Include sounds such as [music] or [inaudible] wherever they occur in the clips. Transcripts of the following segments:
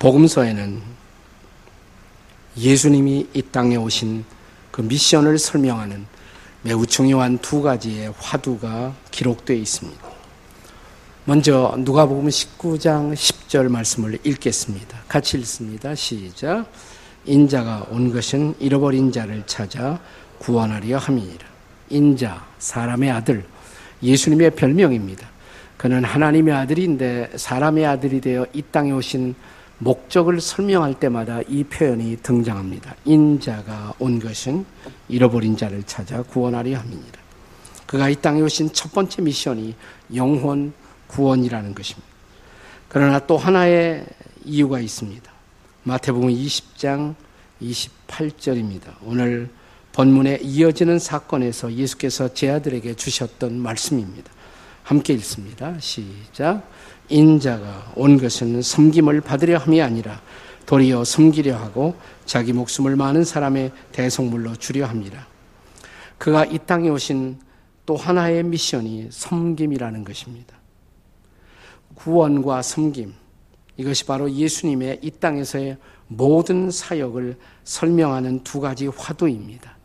복음서에는 예수님이 이 땅에 오신 그 미션을 설명하는 매우 중요한 두 가지의 화두가 기록되어 있습니다. 먼저 누가복음 19장 10절 말씀을 읽겠습니다. 같이 읽습니다. 시작. 인자가 온 것은 잃어버린 자를 찾아 구원하려 함이니라. 인자, 사람의 아들, 예수님의 별명입니다. 그는 하나님의 아들인데 사람의 아들이 되어 이 땅에 오신 목적을 설명할 때마다 이 표현이 등장합니다. 인자가 온 것은 잃어버린 자를 찾아 구원하려 함이니라. 그가 이 땅에 오신 첫 번째 미션이 영혼 구원이라는 것입니다. 그러나 또 하나의 이유가 있습니다. 마태복음 20장 28절입니다. 오늘 본문에 이어지는 사건에서 예수께서 제 아들에게 주셨던 말씀입니다. 함께 읽습니다. 시작. 인자가 온 것은 섬김을 받으려 함이 아니라 도리어 섬기려 하고 자기 목숨을 많은 사람의 대속물로 주려 합니다. 그가 이 땅에 오신 또 하나의 미션이 섬김이라는 것입니다. 구원과 섬김. 이것이 바로 예수님의 이 땅에서의 모든 사역을 설명하는 두 가지 화두입니다.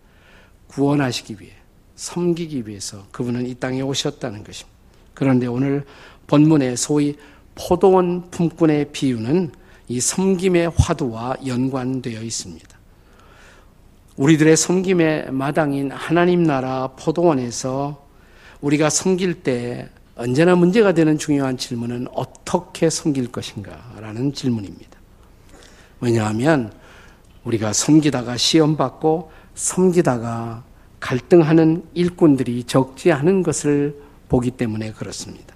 구원하시기 위해, 섬기기 위해서 그분은 이 땅에 오셨다는 것입니다. 그런데 오늘 본문의 소위 포도원 품꾼의 비유는 이 섬김의 화두와 연관되어 있습니다. 우리들의 섬김의 마당인 하나님 나라 포도원에서 우리가 섬길 때 언제나 문제가 되는 중요한 질문은 어떻게 섬길 것인가 라는 질문입니다. 왜냐하면 우리가 섬기다가 시험받고 섬기다가 갈등하는 일꾼들이 적지 않은 것을 보기 때문에 그렇습니다.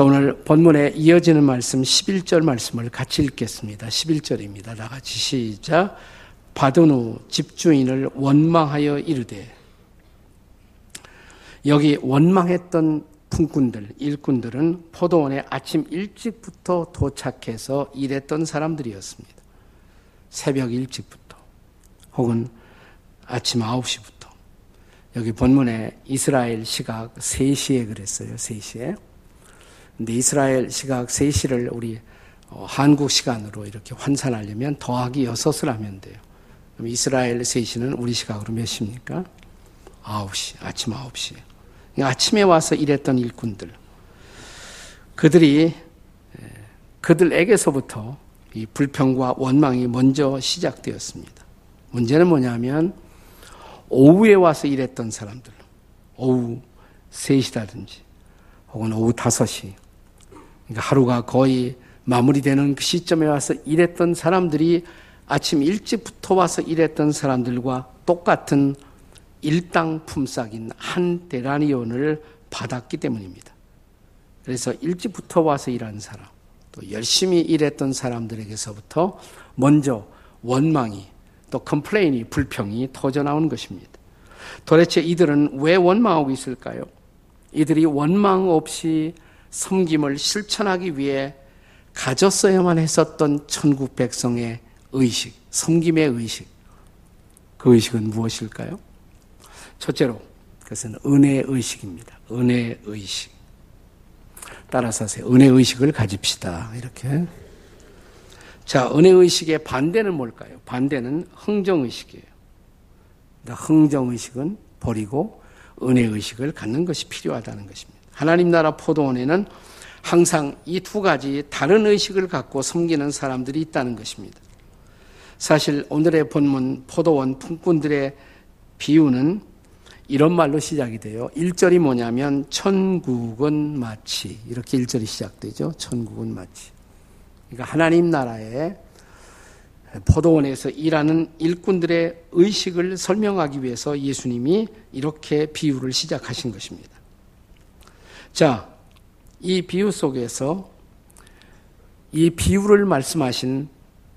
자, 오늘 본문에 이어지는 말씀 11절 말씀을 같이 읽겠습니다. 11절입니다. 다 같이 시작. 받은 후 집주인을 원망하여 이르되 여기 원망했던 품꾼들, 일꾼들은 포도원에 아침 일찍부터 도착해서 일했던 사람들이었습니다. 새벽 일찍부터 혹은 아침 9시부터 여기 본문에 이스라엘 시각 3시에 그랬어요. 3시에. 근데 이스라엘 시각 3시를 우리 어, 한국 시간으로 이렇게 환산하려면 더하기 6을 하면 돼요. 그럼 이스라엘 3시는 우리 시각으로 몇 시입니까? 9시, 아침 9시. 그러니까 아침에 와서 일했던 일꾼들. 그들이, 그들에게서부터 이 불평과 원망이 먼저 시작되었습니다. 문제는 뭐냐면, 오후에 와서 일했던 사람들. 오후 3시라든지, 혹은 오후 5시, 그러니까 하루가 거의 마무리되는 그 시점에 와서 일했던 사람들이 아침 일찍부터 와서 일했던 사람들과 똑같은 일당 품삯인 한 데라니온을 받았기 때문입니다. 그래서 일찍부터 와서 일한 사람, 또 열심히 일했던 사람들에게서부터 먼저 원망이 또 complain이 불평이 터져 나오는 것입니다. 도대체 이들은 왜 원망하고 있을까요? 이들이 원망 없이 섬김을 실천하기 위해 가졌어야만 했었던 천국 백성의 의식, 섬김의 의식. 그 의식은 무엇일까요? 첫째로, 그것은 은혜 의식입니다. 은혜 의식. 따라서 하세요. 은혜 의식을 가집시다. 이렇게. 자, 은혜 의식의 반대는 뭘까요? 반대는 흥정 의식이에요. 흥정 의식은 버리고 은혜 의식을 갖는 것이 필요하다는 것입니다. 하나님 나라 포도원에는 항상 이 두 가지 다른 의식을 갖고 섬기는 사람들이 있다는 것입니다. 사실 오늘의 본문 포도원 품꾼들의 비유는 이런 말로 시작이 돼요. 1절이 뭐냐면 천국은 마치 이렇게 1절이 시작되죠. 천국은 마치. 그러니까 하나님 나라의 포도원에서 일하는 일꾼들의 의식을 설명하기 위해서 예수님이 이렇게 비유를 시작하신 것입니다. 자, 이 비유 속에서 이 비유를 말씀하신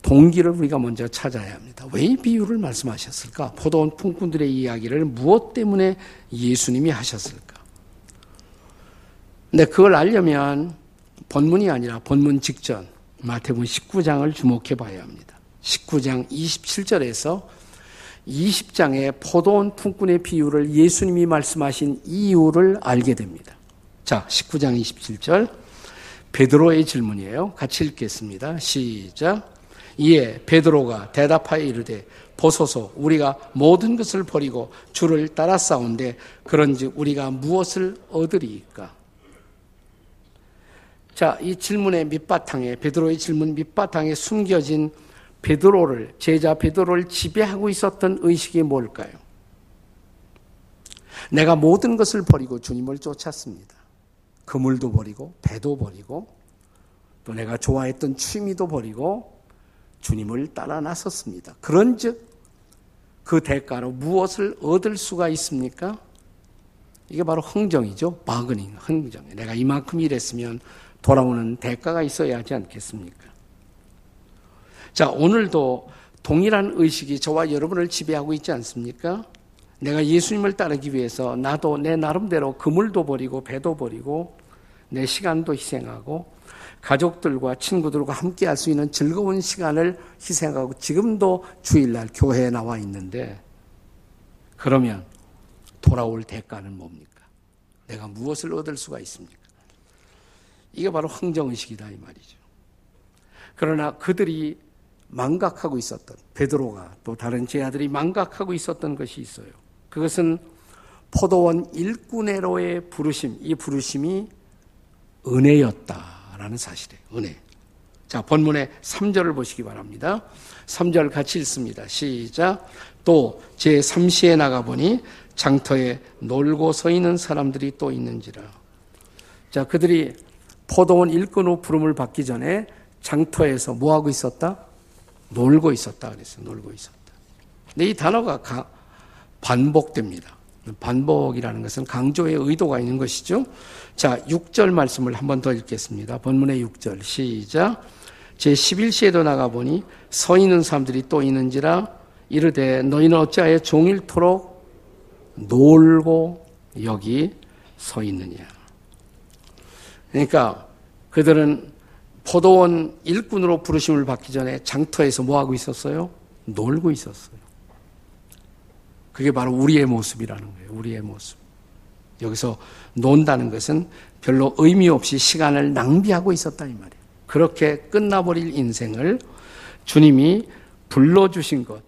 동기를 우리가 먼저 찾아야 합니다. 왜 이 비유를 말씀하셨을까? 포도원 품꾼들의 이야기를 무엇 때문에 예수님이 하셨을까? 근데 그걸 알려면 본문이 아니라 본문 직전 마태복음 19장을 주목해 봐야 합니다. 19장 27절에서 20장의 포도원 품꾼의 비유를 예수님이 말씀하신 이유를 알게 됩니다. 자, 19장 27절. 베드로의 질문이에요. 같이 읽겠습니다. 시작. 이에 베드로가 대답하여 이르되 보소서 우리가 모든 것을 버리고 주를 따라 싸운데 그런즉 우리가 무엇을 얻으리까? 자, 이 질문의 밑바탕에 베드로의 질문 밑바탕에 숨겨진 베드로를 제자 베드로를 지배하고 있었던 의식이 뭘까요? 내가 모든 것을 버리고 주님을 쫓았습니다. 그물도 버리고 배도 버리고 또 내가 좋아했던 취미도 버리고 주님을 따라 나섰습니다. 그런즉 그 대가로 무엇을 얻을 수가 있습니까? 이게 바로 흥정이죠. 바그닝, 흥정. 내가 이만큼 일했으면 돌아오는 대가가 있어야 하지 않겠습니까? 자, 오늘도 동일한 의식이 저와 여러분을 지배하고 있지 않습니까? 내가 예수님을 따르기 위해서 나도 내 나름대로 그물도 버리고 배도 버리고 내 시간도 희생하고 가족들과 친구들과 함께 할 수 있는 즐거운 시간을 희생하고 지금도 주일날 교회에 나와 있는데 그러면 돌아올 대가는 뭡니까? 내가 무엇을 얻을 수가 있습니까? 이게 바로 흥정의식이다 이 말이죠. 그러나 그들이 망각하고 있었던 베드로가 또 다른 제 아들이 망각하고 있었던 것이 있어요. 그것은 포도원 일꾼회로의 부르심, 이 부르심이 은혜였다라는 사실이에요. 은혜. 자, 본문의 3절을 보시기 바랍니다. 3절 같이 읽습니다. 시작. 또 제3시에 나가보니 장터에 놀고 서 있는 사람들이 또 있는지라. 자, 그들이 포도원 일꾼 후 부름을 받기 전에 장터에서 뭐 하고 있었다? 놀고 있었다 그랬어요. 놀고 있었다. 근데 이 단어가 가, 반복됩니다. 반복이라는 것은 강조의 의도가 있는 것이죠. 자, 6절 말씀을 한 번 더 읽겠습니다. 본문의 6절 시작. 제 11시에도 나가보니 서 있는 사람들이 또 있는지라 이르되 너희는 어찌하여 종일토록 놀고 여기 서 있느냐. 그러니까 그들은 포도원 일꾼으로 부르심을 받기 전에 장터에서 뭐 하고 있었어요? 놀고 있었어요. 그게 바로 우리의 모습이라는 거예요. 우리의 모습. 여기서 논다는 것은 별로 의미 없이 시간을 낭비하고 있었다 이 말이에요. 그렇게 끝나버릴 인생을 주님이 불러주신 것,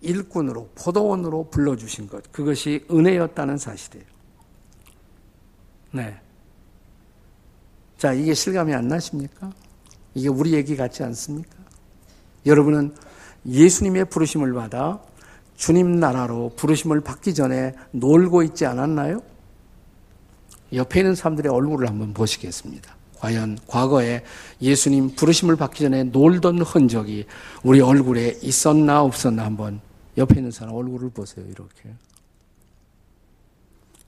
일꾼으로, 포도원으로 불러주신 것, 그것이 은혜였다는 사실이에요. 네. 자, 이게 실감이 안 나십니까? 이게 우리 얘기 같지 않습니까? 여러분은 예수님의 부르심을 받아 주님 나라로 부르심을 받기 전에 놀고 있지 않았나요? 옆에 있는 사람들의 얼굴을 한번 보시겠습니다. 과연 과거에 예수님 부르심을 받기 전에 놀던 흔적이 우리 얼굴에 있었나 없었나 한번 옆에 있는 사람 얼굴을 보세요. 이렇게.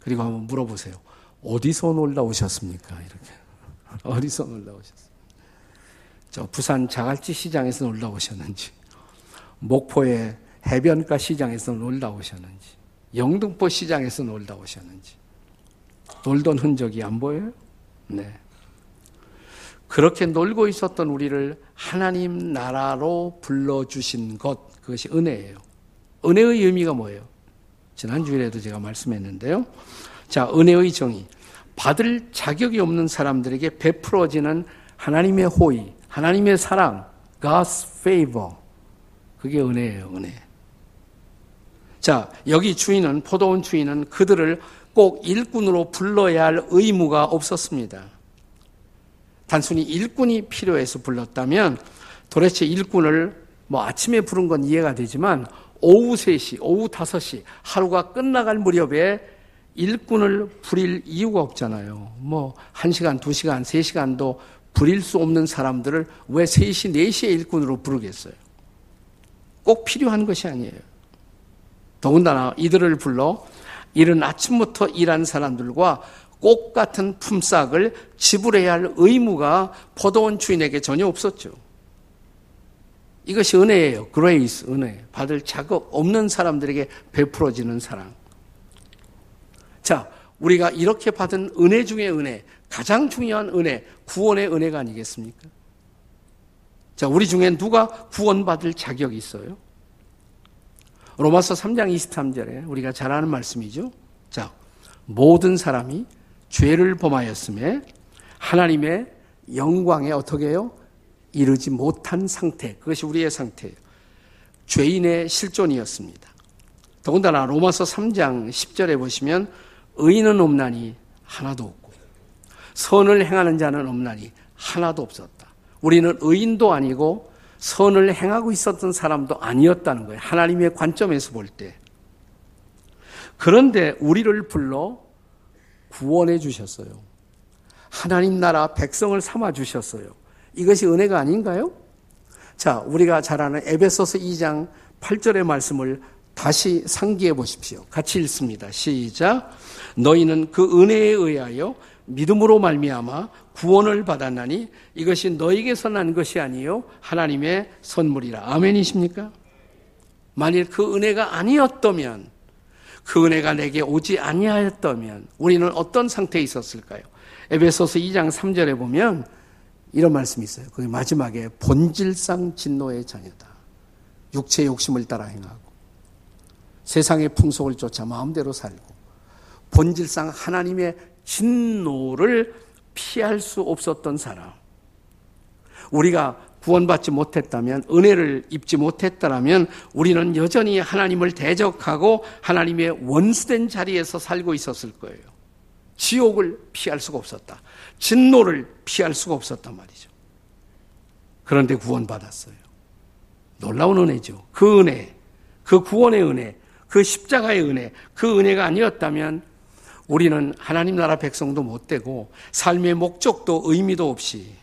그리고 한번 물어보세요. 어디서 놀다 오셨습니까? 이렇게. [laughs] 어디서 놀다 오셨어요? 저 부산 자갈치 시장에서 놀다 오셨는지, 목포의 해변가 시장에서 놀다 오셨는지, 영등포 시장에서 놀다 오셨는지, 놀던 흔적이 안 보여요? 네. 그렇게 놀고 있었던 우리를 하나님 나라로 불러주신 것, 그것이 은혜예요. 은혜의 의미가 뭐예요? 지난주에도 제가 말씀했는데요. 자, 은혜의 정의. 받을 자격이 없는 사람들에게 베풀어지는 하나님의 호의, 하나님의 사랑, God's favor. 그게 은혜예요, 은혜. 자, 여기 주인은, 포도원 주인은 그들을 꼭 일꾼으로 불러야 할 의무가 없었습니다. 단순히 일꾼이 필요해서 불렀다면 도대체 일꾼을 뭐 아침에 부른 건 이해가 되지만 오후 3시, 오후 5시, 하루가 끝나갈 무렵에 일꾼을 부릴 이유가 없잖아요. 뭐, 1시간, 2시간, 3시간도 부릴 수 없는 사람들을 왜 3시, 4시에 일꾼으로 부르겠어요? 꼭 필요한 것이 아니에요. 더군다나 이들을 불러 이른 아침부터 일한 사람들과 꼭 같은 품삯을 지불해야 할 의무가 포도원 주인에게 전혀 없었죠. 이것이 은혜예요. grace, 은혜. 받을 자격 없는 사람들에게 베풀어지는 사랑. 자, 우리가 이렇게 받은 은혜 중의 은혜, 가장 중요한 은혜, 구원의 은혜가 아니겠습니까? 자, 우리 중에 누가 구원받을 자격이 있어요? 로마서 3장 23절에 우리가 잘 아는 말씀이죠. 자, 모든 사람이 죄를 범하였음에 하나님의 영광에 어떻게 해요? 이르지 못한 상태. 그것이 우리의 상태예요. 죄인의 실존이었습니다. 더군다나 로마서 3장 10절에 보시면 의인은 없나니 하나도 없고 선을 행하는 자는 없나니 하나도 없었다. 우리는 의인도 아니고 선을 행하고 있었던 사람도 아니었다는 거예요. 하나님의 관점에서 볼 때. 그런데 우리를 불러 구원해 주셨어요. 하나님 나라 백성을 삼아 주셨어요. 이것이 은혜가 아닌가요? 자, 우리가 잘 아는 에베소서 2장 8절의 말씀을 다시 상기해 보십시오. 같이 읽습니다. 시작. 너희는 그 은혜에 의하여 믿음으로 말미암아 구원을 받았나니 이것이 너에게서 난 것이 아니요 하나님의 선물이라. 아멘이십니까? 만일 그 은혜가 아니었다면 그 은혜가 내게 오지 아니하였다면 우리는 어떤 상태에 있었을까요? 에베소서 2장 3절에 보면 이런 말씀이 있어요. 거기 마지막에 본질상 진노의 자녀다. 육체의 욕심을 따라 행하고 세상의 풍속을 쫓아 마음대로 살고 본질상 하나님의 진노를 피할 수 없었던 사람. 우리가 구원받지 못했다면, 은혜를 입지 못했다면, 우리는 여전히 하나님을 대적하고 하나님의 원수된 자리에서 살고 있었을 거예요. 지옥을 피할 수가 없었다. 진노를 피할 수가 없었단 말이죠. 그런데 구원받았어요. 놀라운 은혜죠. 그 은혜, 그 구원의 은혜, 그 십자가의 은혜, 그 은혜가 아니었다면 우리는 하나님 나라 백성도 못 되고 삶의 목적도 의미도 없이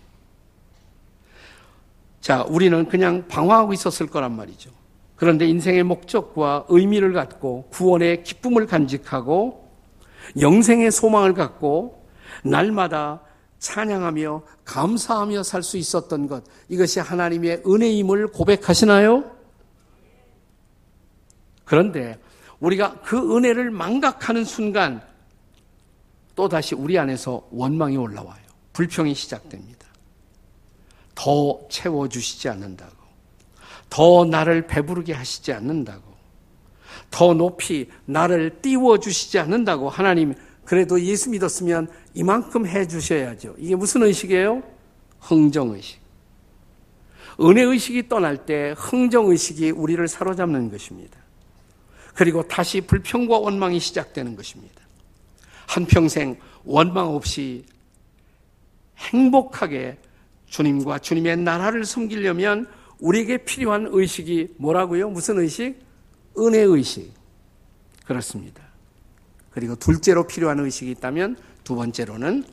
자, 우리는 그냥 방황하고 있었을 거란 말이죠. 그런데 인생의 목적과 의미를 갖고 구원의 기쁨을 간직하고 영생의 소망을 갖고 날마다 찬양하며 감사하며 살 수 있었던 것 이것이 하나님의 은혜임을 고백하시나요? 그런데 우리가 그 은혜를 망각하는 순간 또다시 우리 안에서 원망이 올라와요. 불평이 시작됩니다. 더 채워주시지 않는다고. 더 나를 배부르게 하시지 않는다고. 더 높이 나를 띄워주시지 않는다고. 하나님, 그래도 예수 믿었으면 이만큼 해 주셔야죠. 이게 무슨 의식이에요? 흥정의식. 은혜의식이 떠날 때 흥정의식이 우리를 사로잡는 것입니다. 그리고 다시 불평과 원망이 시작되는 것입니다. 한평생 원망 없이 행복하게 주님과 주님의 나라를 섬기려면 우리에게 필요한 의식이 뭐라고요? 무슨 의식? 은혜 의식. 그렇습니다. 그리고 둘째로 필요한 의식이 있다면 두 번째로는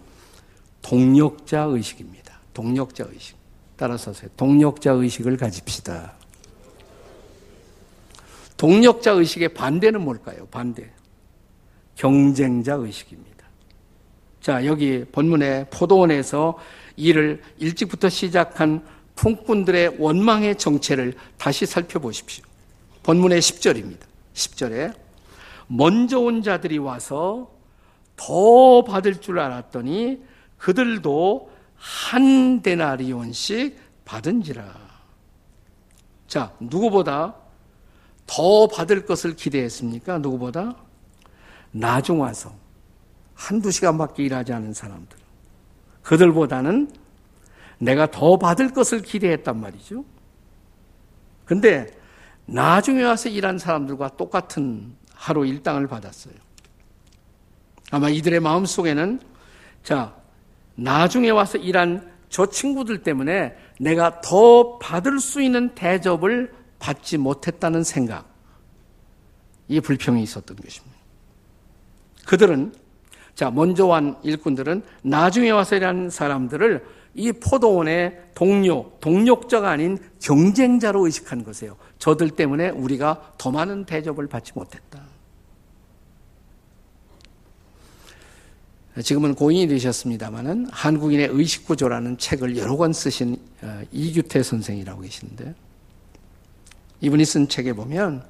동력자 의식입니다. 동력자 의식. 따라서 동력자 의식을 가집시다. 동력자 의식의 반대는 뭘까요? 반대. 경쟁자 의식입니다. 자, 여기 본문의 포도원에서 이를 일찍부터 시작한 풍꾼들의 원망의 정체를 다시 살펴보십시오. 본문의 10절입니다. 10절에 먼저 온 자들이 와서 더 받을 줄 알았더니 그들도 한 데나리온씩 받은지라. 자, 누구보다 더 받을 것을 기대했습니까? 누구보다? 나중 와서 한두 시간밖에 일하지 않은 사람들. 그들보다는 내가 더 받을 것을 기대했단 말이죠. 근데 나중에 와서 일한 사람들과 똑같은 하루 일당을 받았어요. 아마 이들의 마음 속에는 자, 나중에 와서 일한 저 친구들 때문에 내가 더 받을 수 있는 대접을 받지 못했다는 생각. 이 불평이 있었던 것입니다. 그들은 자 먼저 온 일꾼들은 나중에 와서 일하는 사람들을 이 포도원의 동료, 동력자가 아닌 경쟁자로 의식한 것이에요. 저들 때문에 우리가 더 많은 대접을 받지 못했다. 지금은 고인이 되셨습니다마는 한국인의 의식구조라는 책을 여러 권 쓰신 어, 이규태 선생이라고 계시는데 이분이 쓴 책에 보면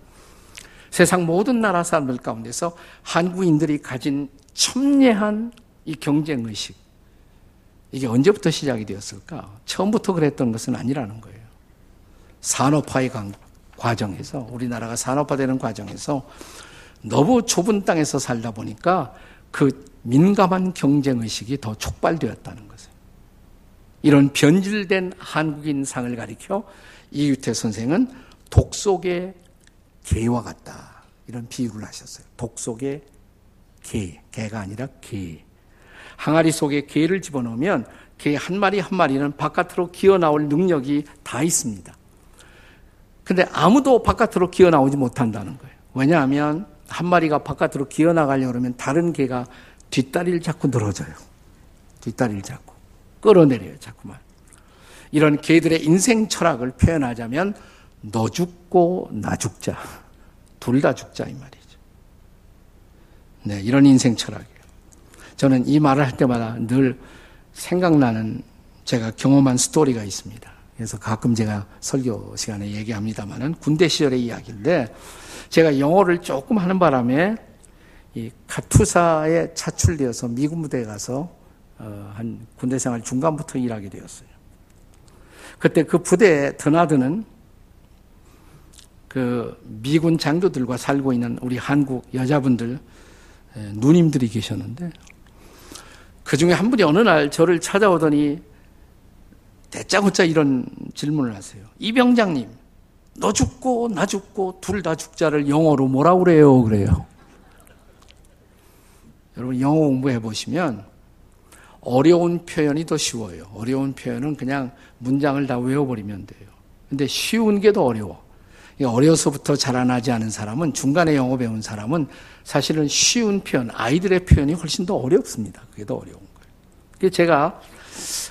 세상 모든 나라 사람들 가운데서 한국인들이 가진 첨예한 이 경쟁 의식. 이게 언제부터 시작이 되었을까? 처음부터 그랬던 것은 아니라는 거예요. 산업화의 과정에서, 우리나라가 산업화되는 과정에서 너무 좁은 땅에서 살다 보니까 그 민감한 경쟁 의식이 더 촉발되었다는 것을. 이런 변질된 한국인상을 가리켜 이유태 선생은 독 속의 개와 같다. 이런 비유를 하셨어요. 독 속의 개, 개가 아니라 개. 항아리 속에 개를 집어넣으면 개 한 마리 한 마리는 바깥으로 기어 나올 능력이 다 있습니다. 근데 아무도 바깥으로 기어 나오지 못한다는 거예요. 왜냐하면 한 마리가 바깥으로 기어 나가려고 그러면 다른 개가 뒷다리를 자꾸 늘어져요. 뒷다리를 자꾸 끌어내려요, 자꾸만. 이런 개들의 인생 철학을 표현하자면 너 죽고 나 죽자. 둘 다 죽자 이 말이죠. 네, 이런 인생 철학이에요. 저는 이 말을 할 때마다 늘 생각나는 제가 경험한 스토리가 있습니다. 그래서 가끔 제가 설교 시간에 얘기합니다만은 군대 시절의 이야기인데 제가 영어를 조금 하는 바람에 이 카투사에 차출되어서 미군 부대에 가서 어, 한 군대 생활 중간부터 일하게 되었어요. 그때 그 부대에 드나드는 그 미군 장교들과 살고 있는 우리 한국 여자분들 누님들이 계셨는데 그 중에 한 분이 어느 날 저를 찾아오더니 대짜고짜 이런 질문을 하세요. 이 병장님, 너 죽고 나 죽고 둘 다 죽자를 영어로 뭐라 그래요? 그래요. 여러분 영어 공부해 보시면 어려운 표현이 더 쉬워요. 어려운 표현은 그냥 문장을 다 외워버리면 돼요. 근데 쉬운 게 더 어려워. 어려서부터 자라나지 않은 사람은 중간에 영어 배운 사람은 사실은 쉬운 표현, 아이들의 표현이 훨씬 더 어렵습니다. 그게 더 어려운 거예요. 그래서 제가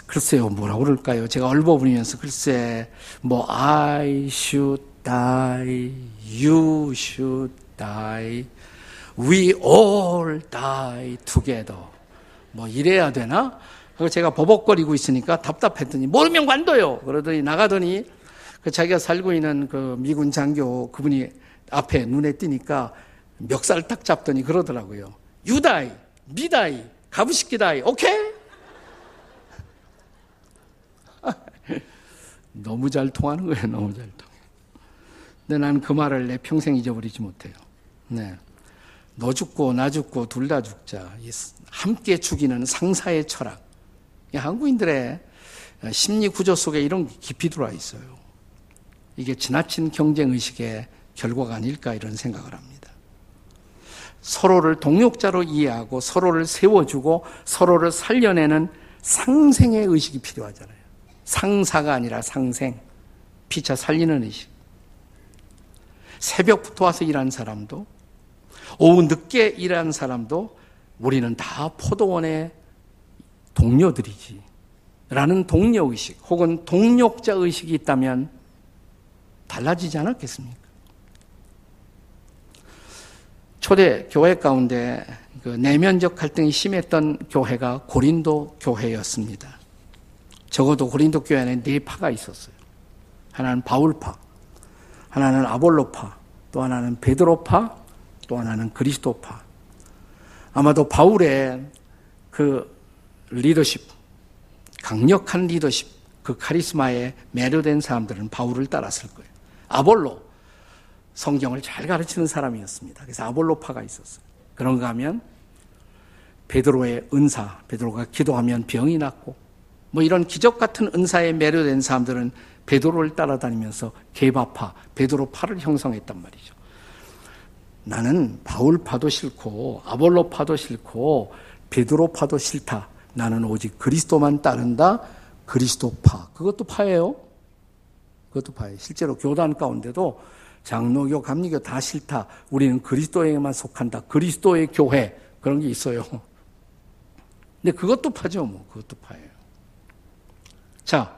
글쎄요, 뭐라고 그럴까요? 제가 얼버무리면서 글쎄, 뭐, I should die, you should die, we all die together. 뭐, 이래야 되나? 그래서 제가 버벅거리고 있으니까 답답했더니, 모르면 관둬요! 그러더니 나가더니, 그 자기가 살고 있는 그 미군 장교 그분이 앞에 눈에 띄니까 멱살 딱 잡더니 그러더라고요. 유다이, 미다이, 가부시키다이, 오케이? [laughs] 너무 잘 통하는 거예요. 너무 잘 통해. 근데 나는 그 말을 내 평생 잊어버리지 못해요. 네. 너 죽고 나 죽고 둘 다 죽자. 함께 죽이는 상사의 철학. 한국인들의 심리 구조 속에 이런 깊이 들어와 있어요. 이게 지나친 경쟁 의식의 결과가 아닐까 이런 생각을 합니다. 서로를 동력자로 이해하고 서로를 세워주고 서로를 살려내는 상생의 의식이 필요하잖아요. 상사가 아니라 상생. 피차 살리는 의식. 새벽부터 와서 일하는 사람도, 오후 늦게 일하는 사람도 우리는 다 포도원의 동료들이지. 라는 동료의식 혹은 동력자 의식이 있다면 달라지지 않았겠습니까? 초대 교회 가운데 그 내면적 갈등이 심했던 교회가 고린도 교회였습니다. 적어도 고린도 교회는 네 파가 있었어요. 하나는 바울파, 하나는 아볼로파, 또 하나는 베드로파, 또 하나는 그리스도파. 아마도 바울의 그 리더십, 강력한 리더십, 그 카리스마에 매료된 사람들은 바울을 따랐을 거예요. 아볼로, 성경을 잘 가르치는 사람이었습니다. 그래서 아볼로파가 있었어요. 그런가 하면 베드로의 은사, 베드로가 기도하면 병이 낫고 뭐 이런 기적 같은 은사에 매료된 사람들은 베드로를 따라다니면서 개바파, 베드로파를 형성했단 말이죠. 나는 바울파도 싫고 아볼로파도 싫고 베드로파도 싫다. 나는 오직 그리스도만 따른다. 그리스도파. 그것도 파예요. 그것도 파예요. 실제로 교단 가운데도 장로교, 감리교 다 싫다. 우리는 그리스도에게만 속한다. 그리스도의 교회. 그런 게 있어요. 근데 그것도 파죠, 뭐. 그것도 파예요. 자,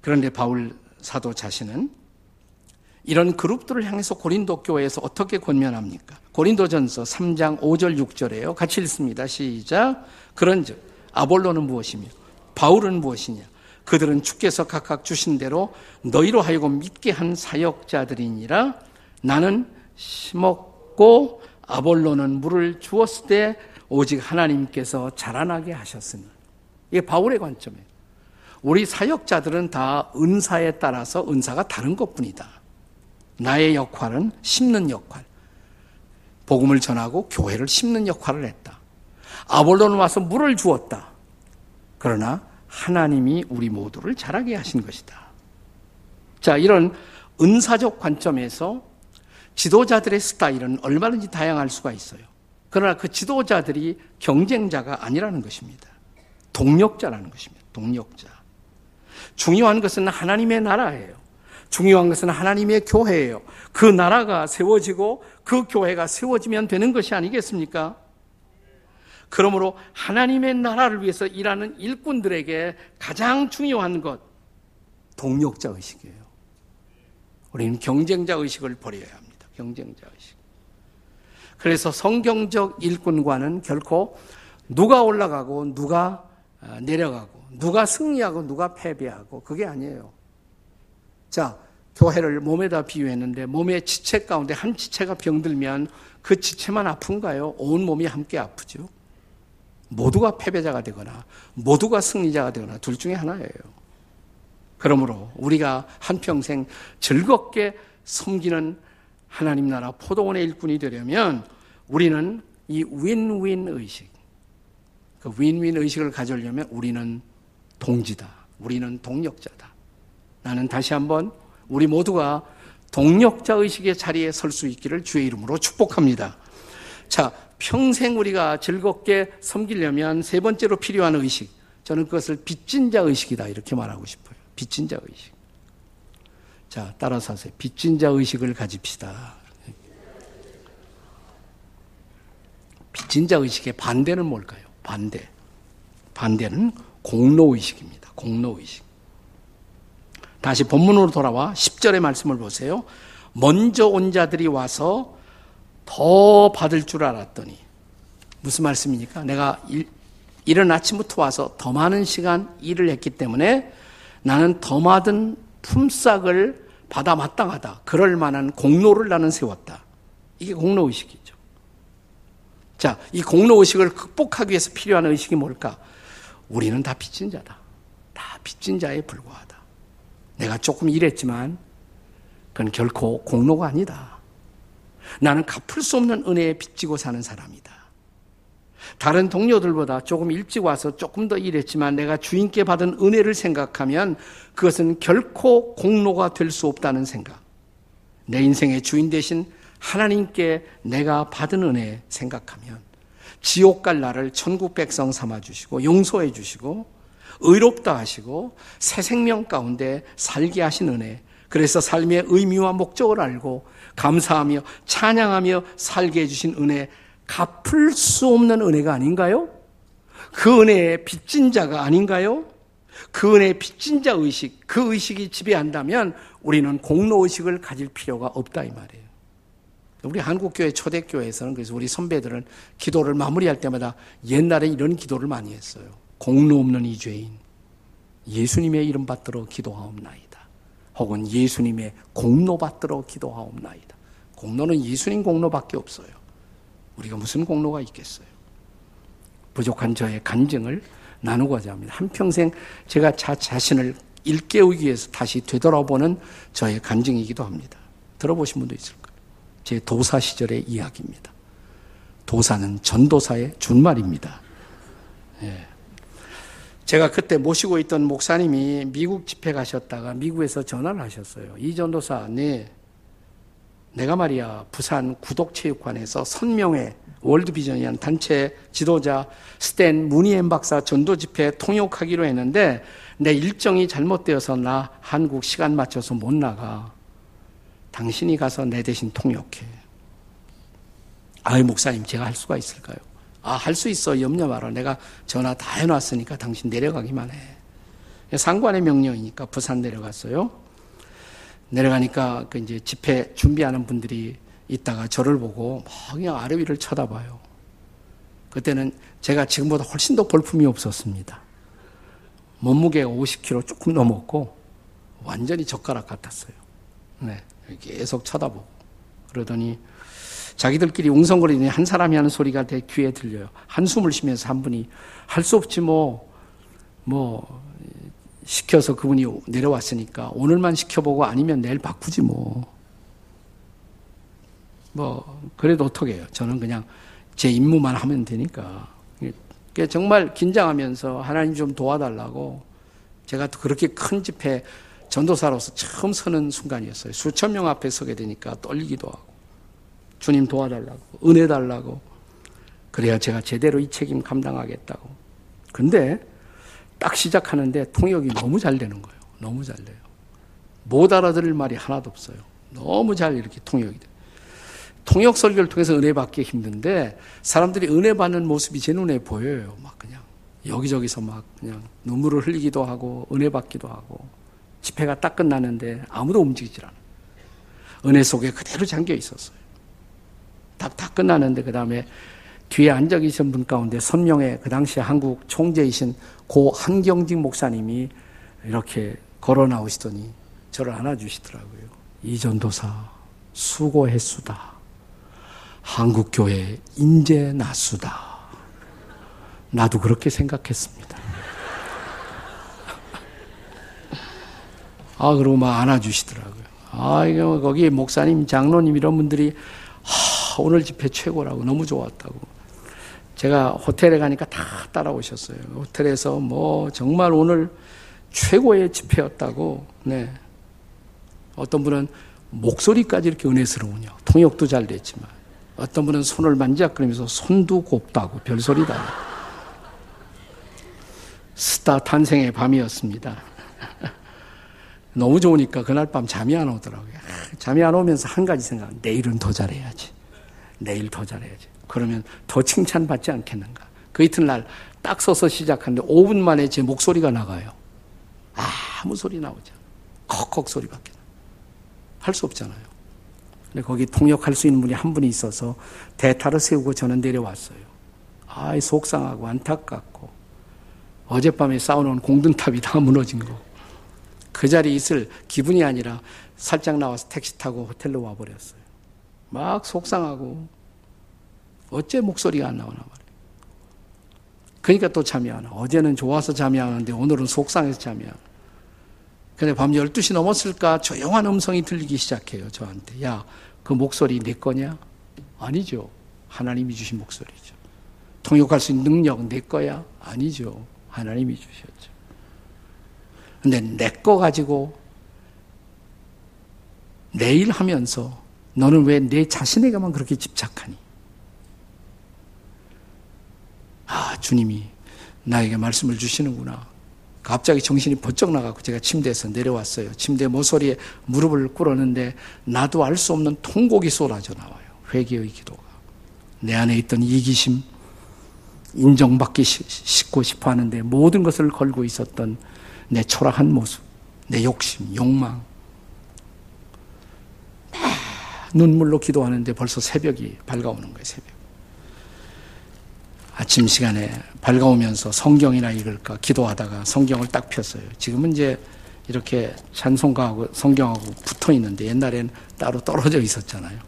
그런데 바울 사도 자신은 이런 그룹들을 향해서 고린도 교회에서 어떻게 권면합니까? 고린도전서 3장 5절 6절에요. 같이 읽습니다. 시작. 그런즉 아볼로는 무엇이며 바울은 무엇이냐? 그들은 주께서 각각 주신 대로 너희로 하여금 믿게 한 사역자들이니라. 나는 심었고 아볼로는 물을 주었을 때 오직 하나님께서 자라나게 하셨으니. 이게 바울의 관점이에요. 우리 사역자들은 다 은사에 따라서 은사가 다른 것 뿐이다. 나의 역할은 심는 역할. 복음을 전하고 교회를 심는 역할을 했다. 아볼로는 와서 물을 주었다. 그러나 하나님이 우리 모두를 자라게 하신 것이다. 자, 이런 은사적 관점에서 지도자들의 스타일은 얼마든지 다양할 수가 있어요. 그러나 그 지도자들이 경쟁자가 아니라는 것입니다. 동력자라는 것입니다. 동력자. 중요한 것은 하나님의 나라예요. 중요한 것은 하나님의 교회예요. 그 나라가 세워지고 그 교회가 세워지면 되는 것이 아니겠습니까? 그러므로 하나님의 나라를 위해서 일하는 일꾼들에게 가장 중요한 것, 동력자 의식이에요. 우리는 경쟁자 의식을 버려야 합니다. 경쟁자 의식. 그래서 성경적 일꾼과는 결코 누가 올라가고 누가 아, 내려가고 누가 승리하고 누가 패배하고 그게 아니에요. 자, 교회를 몸에다 비유했는데 몸의 지체 가운데 한 지체가 병들면 그 지체만 아픈가요? 온 몸이 함께 아프죠. 모두가 패배자가 되거나 모두가 승리자가 되거나 둘 중에 하나예요. 그러므로 우리가 한평생 즐겁게 섬기는 하나님 나라 포도원의 일꾼이 되려면 우리는 이 윈윈 의식, 그 윈윈 의식을 가져려면 우리는 동지다. 우리는 동력자다. 나는 다시 한번 우리 모두가 동력자 의식의 자리에 설 수 있기를 주의 이름으로 축복합니다. 자, 평생 우리가 즐겁게 섬기려면 세 번째로 필요한 의식. 저는 그것을 빚진 자 의식이다. 이렇게 말하고 싶어요. 빚진 자 의식. 자, 따라서 하세요. 빚진 자 의식을 가집시다. 빚진 자 의식의 반대는 뭘까요? 반대. 반대는 공로 의식입니다. 공로 의식. 다시 본문으로 돌아와 10절의 말씀을 보세요. 먼저 온 자들이 와서 더 받을 줄 알았더니 무슨 말씀입니까? 내가 일, 이른 아침부터 와서 더 많은 시간 일을 했기 때문에 나는 더 많은 품삯을 받아 마땅하다. 그럴 만한 공로를 나는 세웠다. 이게 공로 의식이죠. 자, 이 공로 의식을 극복하기 위해서 필요한 의식이 뭘까? 우리는 다 빚진 자다. 다 빚진 자에 불과하다. 내가 조금 일했지만 그건 결코 공로가 아니다. 나는 갚을 수 없는 은혜에 빚지고 사는 사람이다. 다른 동료들보다 조금 일찍 와서 조금 더 일했지만 내가 주인께 받은 은혜를 생각하면 그것은 결코 공로가 될 수 없다는 생각. 내 인생의 주인 대신 하나님께 내가 받은 은혜 생각하면 지옥 갈 나를 천국 백성 삼아 주시고 용서해 주시고 의롭다 하시고 새 생명 가운데 살게 하신 은혜. 그래서 삶의 의미와 목적을 알고 감사하며 찬양하며 살게 해주신 은혜, 갚을 수 없는 은혜가 아닌가요? 그 은혜의 빚진 자가 아닌가요? 그 은혜의 빚진 자 의식, 그 의식이 지배한다면 우리는 공로 의식을 가질 필요가 없다 이 말이에요. 우리 한국교회 초대교회에서는 그래서 우리 선배들은 기도를 마무리할 때마다 옛날에 이런 기도를 많이 했어요. 공로 없는 이 죄인 예수님의 이름 받들어 기도하옵나이다. 혹은 예수님의 공로 받들어 기도하옵나이다. 공로는 예수님 공로밖에 없어요. 우리가 무슨 공로가 있겠어요? 부족한 저의 간증을 나누고자 합니다. 한평생 제가 자 자신을 일깨우기 위해서 다시 되돌아보는 저의 간증이기도 합니다. 들어보신 분도 있을 거예요. 제 도사 시절의 이야기입니다. 도사는 전도사의 준말입니다. 예. 제가 그때 모시고 있던 목사님이 미국 집회 가셨다가 미국에서 전화를 하셨어요. 이 전도사, 네. 내가 말이야, 부산 구독체육관에서 선명회 월드비전이라는 단체 지도자 스탠 무니엠 박사 전도 집회 통역하기로 했는데 내 일정이 잘못되어서 나 한국 시간 맞춰서 못 나가. 당신이 가서 내 대신 통역해. 아이, 목사님, 제가 할 수가 있을까요? 아, 할 수 있어. 염려 마라. 내가 전화 다 해놨으니까 당신 내려가기만 해. 상관의 명령이니까 부산 내려갔어요. 내려가니까 그 이제 집회 준비하는 분들이 있다가 저를 보고 막 그냥 아래 위를 쳐다봐요. 그때는 제가 지금보다 훨씬 더 볼품이 없었습니다. 몸무게가 50kg 조금 넘었고 완전히 젓가락 같았어요. 네. 계속 쳐다보고 그러더니 자기들끼리 웅성거리니 한 사람이 하는 소리가 내 귀에 들려요. 한숨을 쉬면서 한 분이 할 수 없지 뭐, 뭐, 시켜서 그분이 내려왔으니까 오늘만 시켜보고 아니면 내일 바꾸지 뭐. 뭐, 그래도 어떡해요. 저는 그냥 제 임무만 하면 되니까. 정말 긴장하면서 하나님 좀 도와달라고 제가 또 그렇게 큰 집회 전도사로서 처음 서는 순간이었어요. 수천 명 앞에 서게 되니까 떨리기도 하고 주님 도와달라고 은혜 달라고 그래야 제가 제대로 이 책임 감당하겠다고. 근데 딱 시작하는데 통역이 너무 잘 되는 거예요. 너무 잘 돼요. 못 알아들을 말이 하나도 없어요. 너무 잘 이렇게 통역이 돼요. 통역 설교를 통해서 은혜 받기 힘든데 사람들이 은혜 받는 모습이 제 눈에 보여요. 막 그냥 여기저기서 막 그냥 눈물을 흘리기도 하고 은혜 받기도 하고 집회가 딱 끝나는데 아무도 움직이질 않아요. 은혜 속에 그대로 잠겨 있었어요. 딱, 다 끝나는데 그 다음에 뒤에 앉아 계신 분 가운데 선명의 그 당시 한국 총재이신 고 한경직 목사님이 이렇게 걸어 나오시더니 저를 안아주시더라고요. 이 전도사 수고했수다. 한국교회 인재 나수다. 나도 그렇게 생각했습니다. [laughs] 아, 그러고 막 안아주시더라고요. 아, 이거 거기 목사님, 장로님 이런 분들이 하, 오늘 집회 최고라고 너무 좋았다고. 제가 호텔에 가니까 다 따라오셨어요. 호텔에서 뭐 정말 오늘 최고의 집회였다고. 네. 어떤 분은 목소리까지 이렇게 은혜스러우냐. 통역도 잘 됐지만. 어떤 분은 손을 만지작거리면서 손도 곱다고 별소리다. 스타 탄생의 밤이었습니다. [laughs] 너무 좋으니까 그날 밤 잠이 안 오더라고요. 잠이 안 오면서 한 가지 생각, 내일은 더 잘해야지. 내일 더 잘해야지. 그러면 더 칭찬받지 않겠는가. 그 이튿날 딱 서서 시작하는데 5분 만에 제 목소리가 나가요. 아무 소리 나오지 않아. 컥컥 소리밖에 할수 없잖아요. 근데 거기 통역할 수 있는 분이 한 분이 있어서 대타를 세우고 저는 내려왔어요. 아, 속상하고 안타깝고 어젯밤에 쌓아놓은 공든탑이 다 [laughs] 무너진 거. 그 자리에 있을 기분이 아니라 살짝 나와서 택시 타고 호텔로 와버렸어요. 막 속상하고 어째 목소리가 안 나오나 말이에요. 그러니까 또 잠이 안 와. 어제는 좋아서 잠이 안 오는데 오늘은 속상해서 잠이 안 와. 근데 밤 12시 넘었을까 조용한 음성이 들리기 시작해요, 저한테. 야, 그 목소리 내 거냐? 아니죠. 하나님이 주신 목소리죠. 통역할 수 있는 능력 내 거야? 아니죠. 하나님이 주셨죠. 근데 내 거 가지고 내일 하면서 너는 왜 내 자신에게만 그렇게 집착하니? 아, 주님이 나에게 말씀을 주시는구나. 갑자기 정신이 번쩍 나가고 제가 침대에서 내려왔어요. 침대 모서리에 무릎을 꿇었는데 나도 알 수 없는 통곡이 쏟아져 나와요. 회개의 기도가. 내 안에 있던 이기심, 인정받기 싶고 싶어 하는데 모든 것을 걸고 있었던 내 초라한 모습, 내 욕심, 욕망. 눈물로 기도하는데 벌써 새벽이 밝아오는 거예요, 새벽. 아침 시간에 밝아오면서 성경이나 읽을까 기도하다가 성경을 딱 폈어요. 지금은 이제 이렇게 찬송가하고 성경하고 붙어 있는데 옛날엔 따로 떨어져 있었잖아요.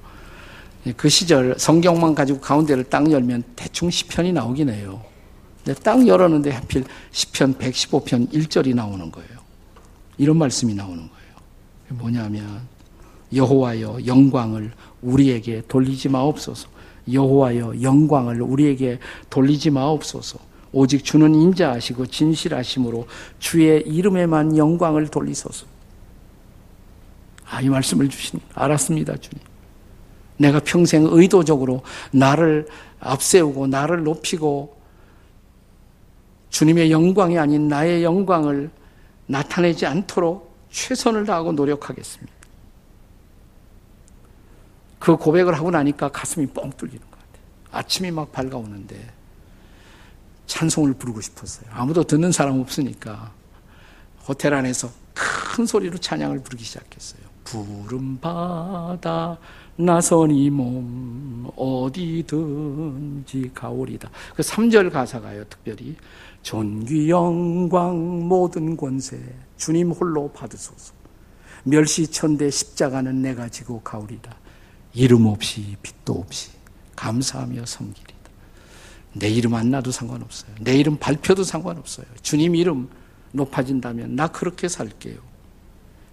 그 시절 성경만 가지고 가운데를 딱 열면 대충 시편이 나오긴 해요. 근데 딱 열었는데 하필 시편 115편 1절이 나오는 거예요. 이런 말씀이 나오는 거예요. 뭐냐면 여호와여 영광을 우리에게 돌리지 마옵소서. 여호와여 영광을 우리에게 돌리지 마옵소서. 오직 주는 인자하시고 진실하심으로 주의 이름에만 영광을 돌리소서. 아, 이 말씀을 주신 알았습니다, 주님. 내가 평생 의도적으로 나를 앞세우고 나를 높이고 주님의 영광이 아닌 나의 영광을 나타내지 않도록 최선을 다하고 노력하겠습니다. 그 고백을 하고 나니까 가슴이 뻥 뚫리는 것 같아요. 아침이 막 밝아오는데 찬송을 부르고 싶었어요. 아무도 듣는 사람 없으니까 호텔 안에서 큰 소리로 찬양을 부르기 시작했어요. 푸른 바다 나선 이 몸 어디든지 가오리다. 그 3절 가사가요, 특별히. 존귀 영광 모든 권세 주님 홀로 받으소서. 멸시 천대 십자가는 내가 지고 가오리다. 이름 없이 빛도 없이 감사하며 섬기리다. 내 이름 안 나도 상관없어요. 내 이름 발표도 상관없어요. 주님 이름 높아진다면 나 그렇게 살게요.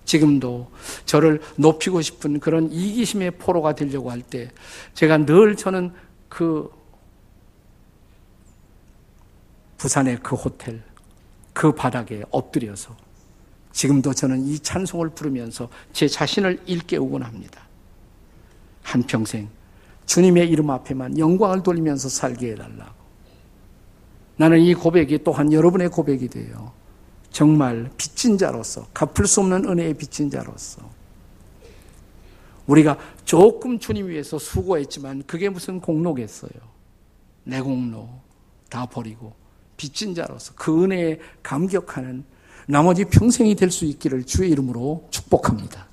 지금도 저를 높이고 싶은 그런 이기심의 포로가 되려고 할 때 제가 늘 저는 그 부산의 그 호텔, 그 바닥에 엎드려서 지금도 저는 이 찬송을 부르면서 제 자신을 일깨우곤 합니다. 한평생 주님의 이름 앞에만 영광을 돌리면서 살게 해달라고. 나는 이 고백이 또한 여러분의 고백이 돼요. 정말 빚진 자로서, 갚을 수 없는 은혜의 빚진 자로서. 우리가 조금 주님 위해서 수고했지만 그게 무슨 공로겠어요. 내 공로 다 버리고 빚진 자로서 그 은혜에 감격하는 나머지 평생이 될 수 있기를 주의 이름으로 축복합니다.